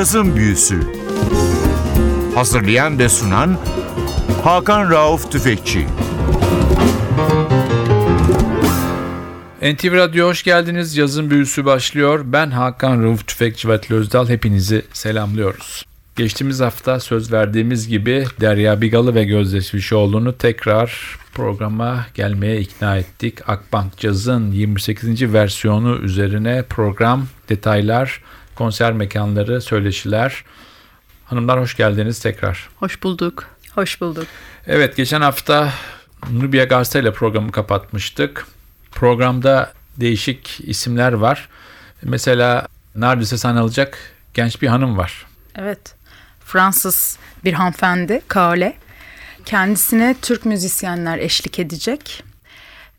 Cazın Büyüsü Hazırlayan ve sunan Hakan Rauf Tüfekçi NTV Radyo hoş geldiniz. Yazın büyüsü başlıyor. Ben Hakan Rauf Tüfekçi ve Özdal. Hepinizi selamlıyoruz. Geçtiğimiz hafta söz verdiğimiz gibi Derya Bigalı ve Gözde Svişoğlu'nu tekrar programa gelmeye ikna ettik. Akbank Caz'ın 28. versiyonu üzerine program, detaylar, konser mekanları, söyleşiler. Hanımlar hoş geldiniz tekrar. Hoş bulduk. Hoş bulduk. Evet geçen hafta Nubia Garza ile programı kapatmıştık. Programda değişik isimler var. Mesela neredeyse sanılacak genç bir hanım var. Evet. Fransız bir hanımefendi, Kale. Kendisine Türk müzisyenler eşlik edecek.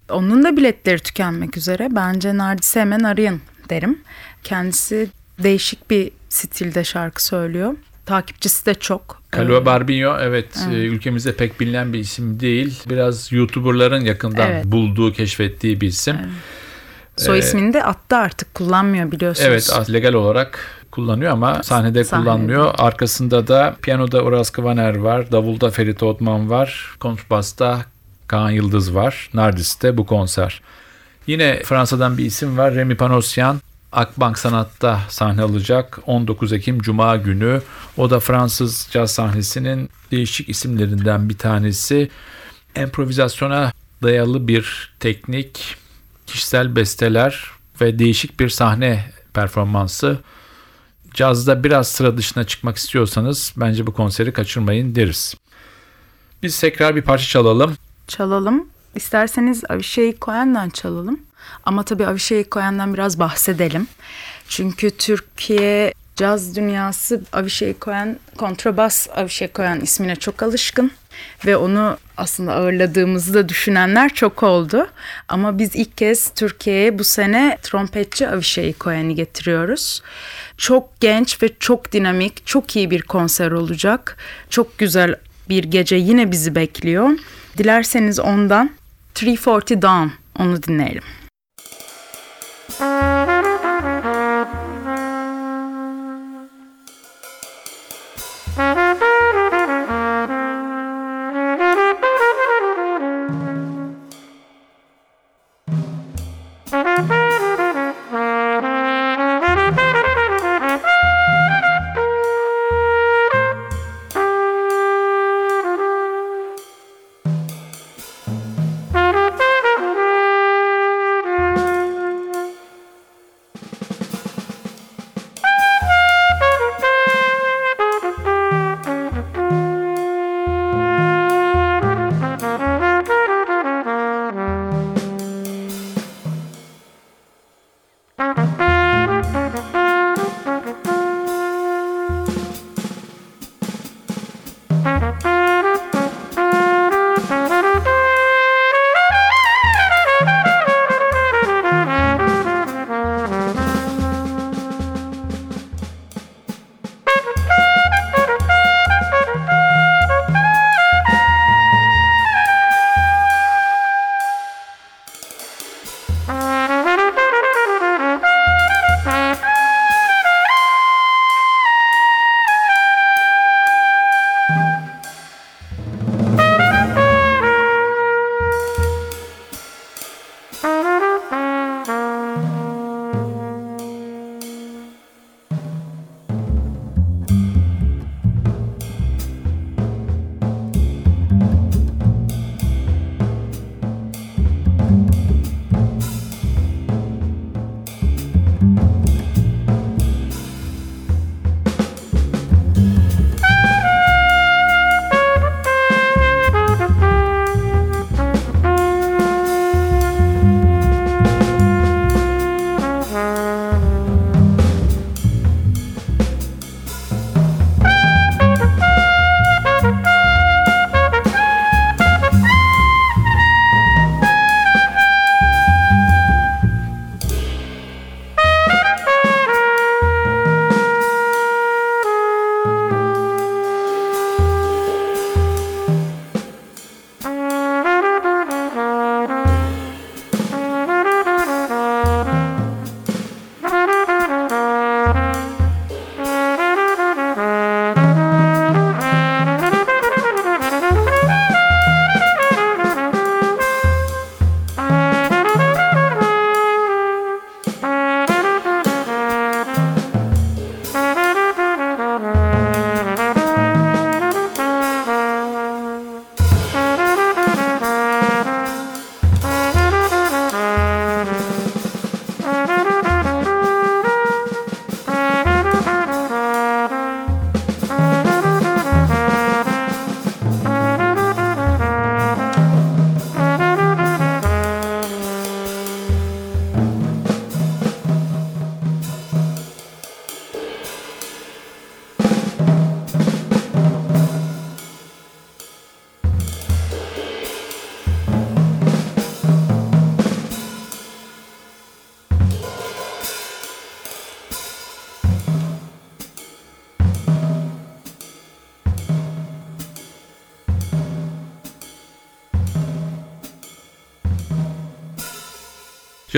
Onun da biletleri tükenmek üzere. Bence Nardis'i hemen arayın derim. Kendisi değişik bir stilde şarkı söylüyor. Takipçisi de çok. Calua Barbinho evet, evet. ülkemizde pek bilinen bir isim değil. Biraz YouTuber'ların yakından evet. bulduğu, keşfettiği bir isim. Evet. Soy ee, ismini de attı artık kullanmıyor biliyorsunuz. Evet legal olarak kullanıyor ama sahnede, sahnede. kullanmıyor. Arkasında da piyanoda Uras Kıvaner var, davulda Ferit Otman var, kontrbasta Kaan Yıldız var, Nardis'te bu konser. Yine Fransa'dan bir isim var Remy Panosyan. Akbank Sanat'ta sahne alacak 19 Ekim Cuma günü. O da Fransız caz sahnesinin değişik isimlerinden bir tanesi. Improvizasyona dayalı bir teknik, kişisel besteler ve değişik bir sahne performansı. Cazda biraz sıra dışına çıkmak istiyorsanız bence bu konseri kaçırmayın deriz. Biz tekrar bir parça çalalım. Çalalım. İsterseniz Avishai Cohen'den çalalım. Ama tabii Avishai Cohen'den biraz bahsedelim. Çünkü Türkiye caz dünyası Avishai Cohen, kontrabas Avishai Cohen ismine çok alışkın. Ve onu aslında ağırladığımızı da düşünenler çok oldu. Ama biz ilk kez Türkiye'ye bu sene trompetçi Avishai Cohen'i getiriyoruz. Çok genç ve çok dinamik, çok iyi bir konser olacak. Çok güzel bir gece yine bizi bekliyor. Dilerseniz ondan 340 Down onu dinleyelim. Música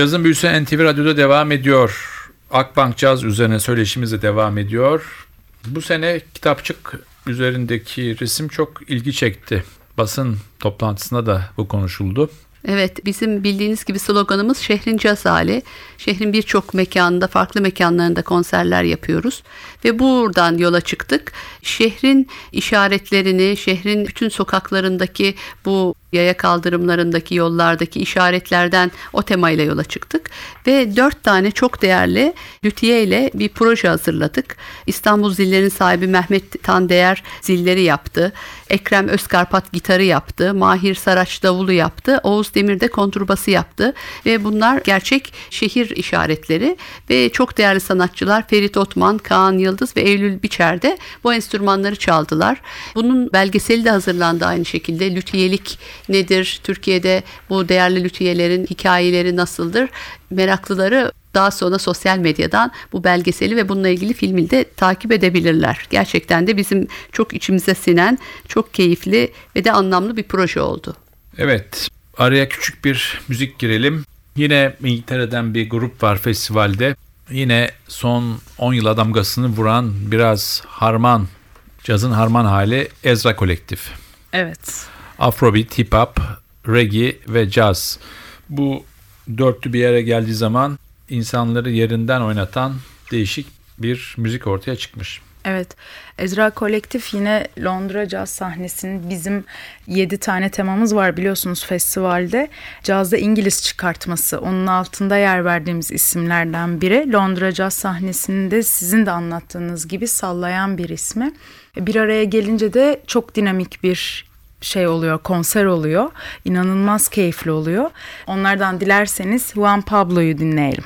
Cazın büyüsü NTV Radyo'da devam ediyor. Akbank Caz üzerine söyleşimiz de devam ediyor. Bu sene kitapçık üzerindeki resim çok ilgi çekti. Basın toplantısında da bu konuşuldu. Evet bizim bildiğiniz gibi sloganımız şehrin caz hali. Şehrin birçok mekanında farklı mekanlarında konserler yapıyoruz. Ve buradan yola çıktık. Şehrin işaretlerini, şehrin bütün sokaklarındaki bu yaya kaldırımlarındaki yollardaki işaretlerden o temayla yola çıktık. Ve dört tane çok değerli lütiye ile bir proje hazırladık. İstanbul Zillerin sahibi Mehmet Tandeyer zilleri yaptı. Ekrem Özkarpat gitarı yaptı. Mahir Saraç davulu yaptı. Oğuz Demir de kontrbası yaptı. Ve bunlar gerçek şehir işaretleri. Ve çok değerli sanatçılar Ferit Otman, Kaan Yıldız ve Eylül Biçer de bu enstrümanları çaldılar. Bunun belgeseli de hazırlandı aynı şekilde. Lütiyelik nedir? Türkiye'de bu değerli lütiyelerin hikayeleri nasıldır? Meraklıları daha sonra sosyal medyadan bu belgeseli ve bununla ilgili filmi de takip edebilirler. Gerçekten de bizim çok içimize sinen, çok keyifli ve de anlamlı bir proje oldu. Evet, araya küçük bir müzik girelim. Yine İngiltere'den bir grup var festivalde. Yine son 10 yıla damgasını vuran biraz harman, cazın harman hali Ezra Kolektif. Evet. Afrobeat, hip hop, reggae ve jazz. Bu dörtlü bir yere geldiği zaman insanları yerinden oynatan değişik bir müzik ortaya çıkmış. Evet. Ezra Kolektif yine Londra caz sahnesinin bizim 7 tane temamız var biliyorsunuz festivalde. Cazda İngiliz çıkartması onun altında yer verdiğimiz isimlerden biri. Londra caz sahnesinde sizin de anlattığınız gibi sallayan bir ismi. Bir araya gelince de çok dinamik bir şey oluyor, konser oluyor. İnanılmaz keyifli oluyor. Onlardan dilerseniz Juan Pablo'yu dinleyelim.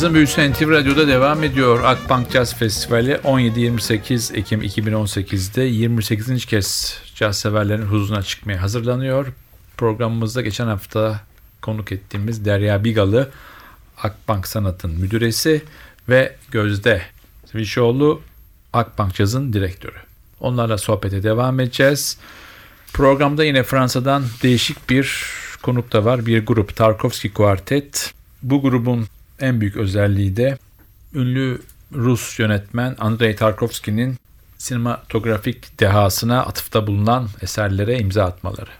Yazın Büyüsü NTV Radyo'da devam ediyor. Akbank Jazz Festivali 17-28 Ekim 2018'de 28. kez caz severlerin huzuruna çıkmaya hazırlanıyor. Programımızda geçen hafta konuk ettiğimiz Derya Bigalı, Akbank Sanat'ın müdüresi ve Gözde Svişoğlu, Akbank Jazz'ın direktörü. Onlarla sohbete devam edeceğiz. Programda yine Fransa'dan değişik bir konuk da var. Bir grup Tarkovski Kuartet. Bu grubun en büyük özelliği de ünlü Rus yönetmen Andrei Tarkovski'nin sinematografik dehasına atıfta bulunan eserlere imza atmaları.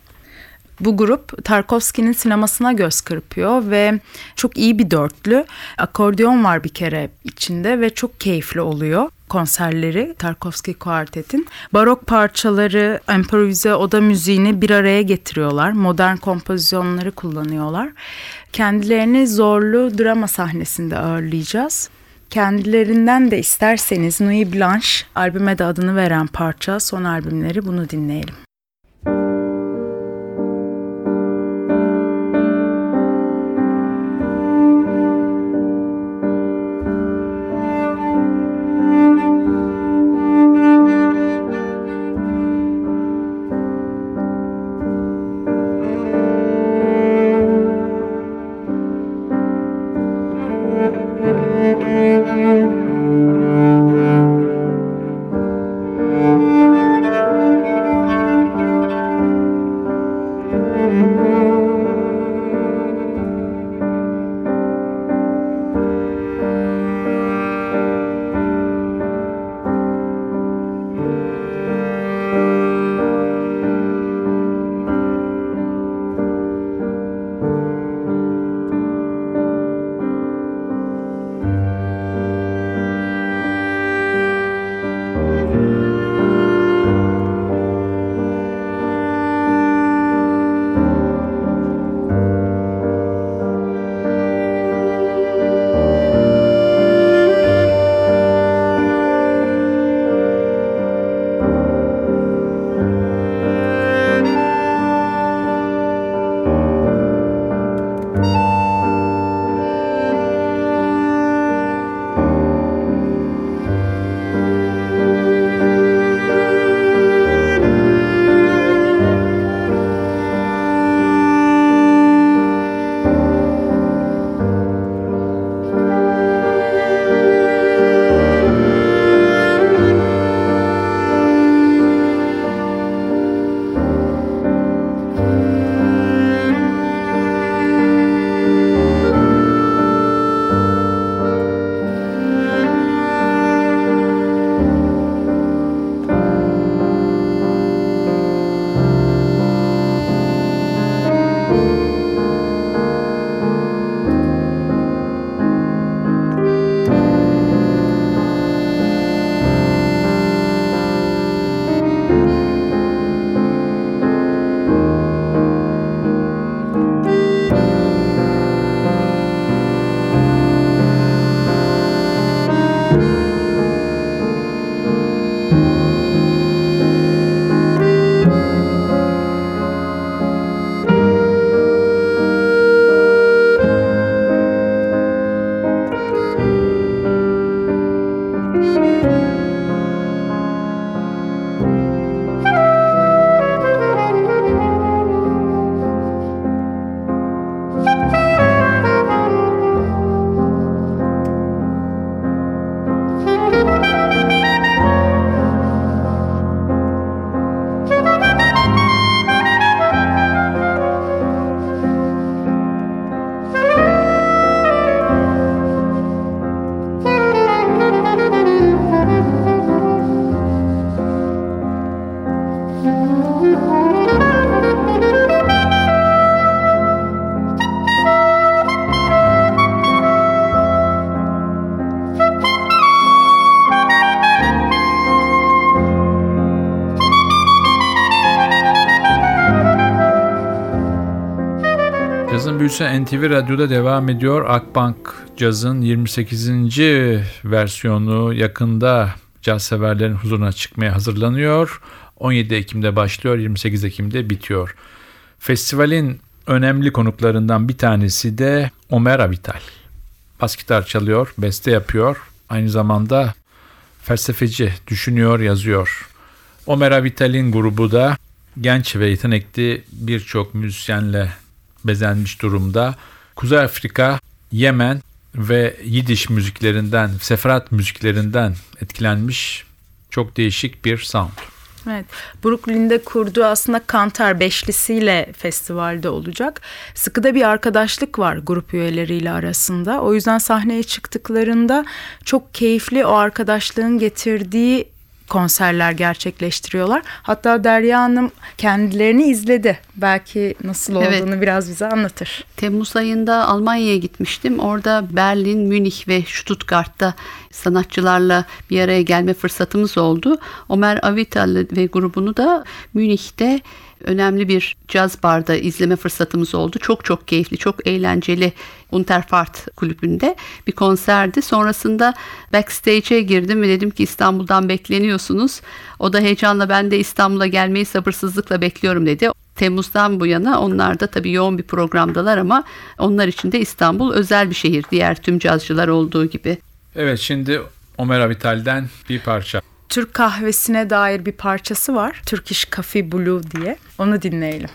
Bu grup Tarkovski'nin sinemasına göz kırpıyor ve çok iyi bir dörtlü. Akordeon var bir kere içinde ve çok keyifli oluyor konserleri Tarkovski Kuartet'in. Barok parçaları, improvize oda müziğini bir araya getiriyorlar. Modern kompozisyonları kullanıyorlar. Kendilerini zorlu drama sahnesinde ağırlayacağız. Kendilerinden de isterseniz Nuit Blanche albüme de adını veren parça son albümleri bunu dinleyelim. Büyüsü NTV Radyo'da devam ediyor. Akbank Caz'ın 28. versiyonu yakında caz severlerin huzuruna çıkmaya hazırlanıyor. 17 Ekim'de başlıyor, 28 Ekim'de bitiyor. Festivalin önemli konuklarından bir tanesi de Omer Avital. bas gitar çalıyor, beste yapıyor. Aynı zamanda felsefeci, düşünüyor, yazıyor. Omer Vital'in grubu da genç ve yetenekli birçok müzisyenle bezenmiş durumda. Kuzey Afrika, Yemen ve Yidiş müziklerinden, Seferat müziklerinden etkilenmiş çok değişik bir sound. Evet. Brooklyn'de kurduğu aslında Kantar beşlisiyle festivalde olacak. Sıkıda bir arkadaşlık var grup üyeleriyle arasında. O yüzden sahneye çıktıklarında çok keyifli o arkadaşlığın getirdiği konserler gerçekleştiriyorlar. Hatta Derya Hanım kendilerini izledi. Belki nasıl olduğunu Evet. biraz bize anlatır. Temmuz ayında Almanya'ya gitmiştim. Orada Berlin, Münih ve Stuttgart'ta sanatçılarla bir araya gelme fırsatımız oldu. Ömer Avital ve grubunu da Münih'te önemli bir caz barda izleme fırsatımız oldu. Çok çok keyifli, çok eğlenceli Unterfahrt kulübünde bir konserdi. Sonrasında backstage'e girdim ve dedim ki İstanbul'dan bekleniyorsunuz. O da heyecanla ben de İstanbul'a gelmeyi sabırsızlıkla bekliyorum dedi. Temmuz'dan bu yana onlar da tabii yoğun bir programdalar ama onlar için de İstanbul özel bir şehir diğer tüm cazcılar olduğu gibi. Evet şimdi Omer Avital'den bir parça. Türk kahvesine dair bir parçası var. Turkish Coffee Blue diye. Onu dinleyelim.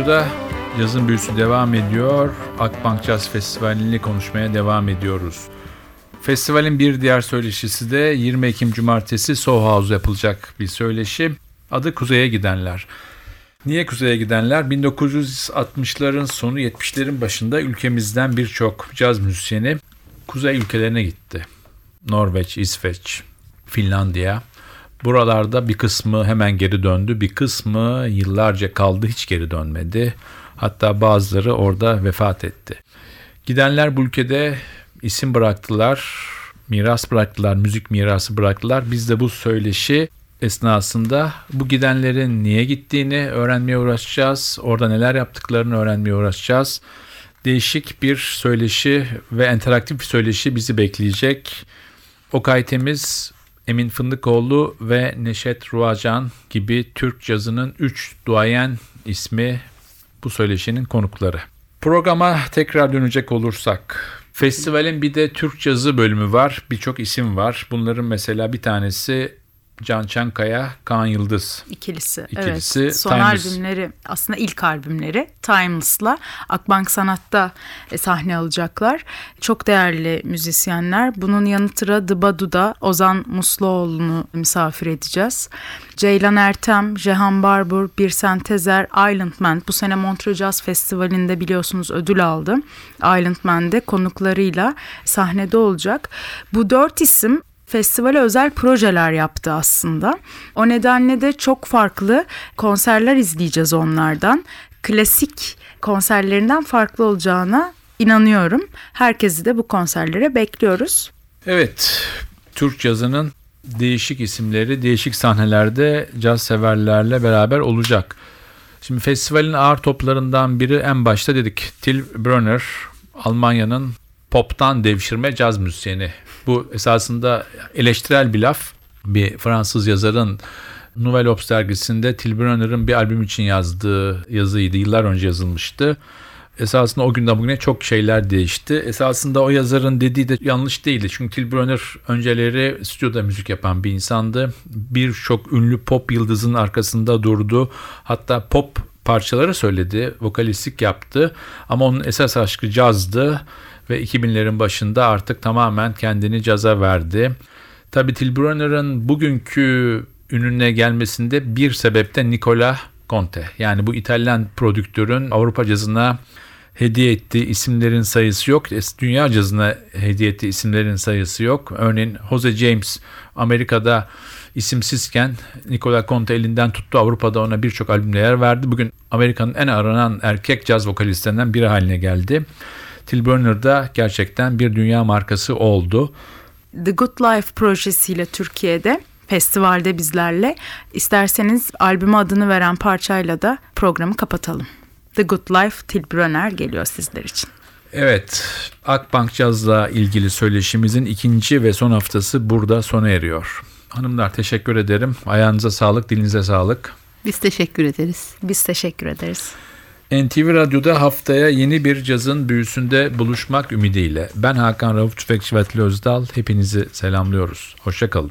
Radyo'da yazın büyüsü devam ediyor. Akbank Jazz Festivali'ni konuşmaya devam ediyoruz. Festivalin bir diğer söyleşisi de 20 Ekim Cumartesi Soho House yapılacak bir söyleşi. Adı Kuzey'e Gidenler. Niye kuzeye gidenler? 1960'ların sonu 70'lerin başında ülkemizden birçok caz müzisyeni kuzey ülkelerine gitti. Norveç, İsveç, Finlandiya. Buralarda bir kısmı hemen geri döndü, bir kısmı yıllarca kaldı hiç geri dönmedi. Hatta bazıları orada vefat etti. Gidenler bu ülkede isim bıraktılar, miras bıraktılar, müzik mirası bıraktılar. Biz de bu söyleşi esnasında bu gidenlerin niye gittiğini öğrenmeye uğraşacağız. Orada neler yaptıklarını öğrenmeye uğraşacağız. Değişik bir söyleşi ve interaktif bir söyleşi bizi bekleyecek. Okay Temiz, Emin Fındıkoğlu ve Neşet Ruacan gibi Türk cazının 3 duayen ismi bu söyleşinin konukları. Programa tekrar dönecek olursak Festivalin bir de Türk cazı bölümü var. Birçok isim var. Bunların mesela bir tanesi Can Çankaya, Kaan Yıldız ikilisi. İkilisi, evet. Son Timeless. albümleri aslında ilk albümleri Timeless'la Akbank Sanat'ta e, sahne alacaklar. Çok değerli müzisyenler. Bunun yanı sıra Dıbadu'da Ozan Musluoğlu'nu misafir edeceğiz. Ceylan Ertem, Jehan Barbur, Birsen Tezer, Island Man bu sene Montreux Jazz Festivali'nde biliyorsunuz ödül aldı. Island Man'de konuklarıyla sahnede olacak. Bu dört isim festivale özel projeler yaptı aslında. O nedenle de çok farklı konserler izleyeceğiz onlardan. Klasik konserlerinden farklı olacağına inanıyorum. Herkesi de bu konserlere bekliyoruz. Evet, Türk cazının değişik isimleri değişik sahnelerde caz severlerle beraber olacak. Şimdi festivalin ağır toplarından biri en başta dedik Till Brunner, Almanya'nın poptan devşirme caz müzisyeni. Bu esasında eleştirel bir laf. Bir Fransız yazarın Nouvelle Obs dergisinde Till Brunner'ın bir albüm için yazdığı yazıydı. Yıllar önce yazılmıştı. Esasında o günden bugüne çok şeyler değişti. Esasında o yazarın dediği de yanlış değildi. Çünkü Till Brunner önceleri stüdyoda müzik yapan bir insandı. Birçok ünlü pop yıldızın arkasında durdu. Hatta pop parçaları söyledi, vokalistlik yaptı. Ama onun esas aşkı cazdı ve 2000'lerin başında artık tamamen kendini caza verdi. Tabii Till Brunner'ın bugünkü ününe gelmesinde bir sebepte Nicola Conte. Yani bu İtalyan prodüktörün Avrupa cazına hediye ettiği isimlerin sayısı yok. Dünya cazına hediye ettiği isimlerin sayısı yok. Örneğin Jose James Amerika'da isimsizken Nicola Conte elinden tuttu. Avrupa'da ona birçok albümle yer verdi. Bugün Amerika'nın en aranan erkek caz vokalistlerinden biri haline geldi. Till Brunner da gerçekten bir dünya markası oldu. The Good Life projesiyle Türkiye'de festivalde bizlerle. İsterseniz albüme adını veren parçayla da programı kapatalım. The Good Life Till Brunner geliyor sizler için. Evet, Akbank Caz'la ilgili söyleşimizin ikinci ve son haftası burada sona eriyor. Hanımlar teşekkür ederim. Ayağınıza sağlık, dilinize sağlık. Biz teşekkür ederiz. Biz teşekkür ederiz. NTV Radyo'da haftaya yeni bir cazın büyüsünde buluşmak ümidiyle. Ben Hakan Rauf Tüfekçi ve Özdal. Hepinizi selamlıyoruz. Hoşçakalın.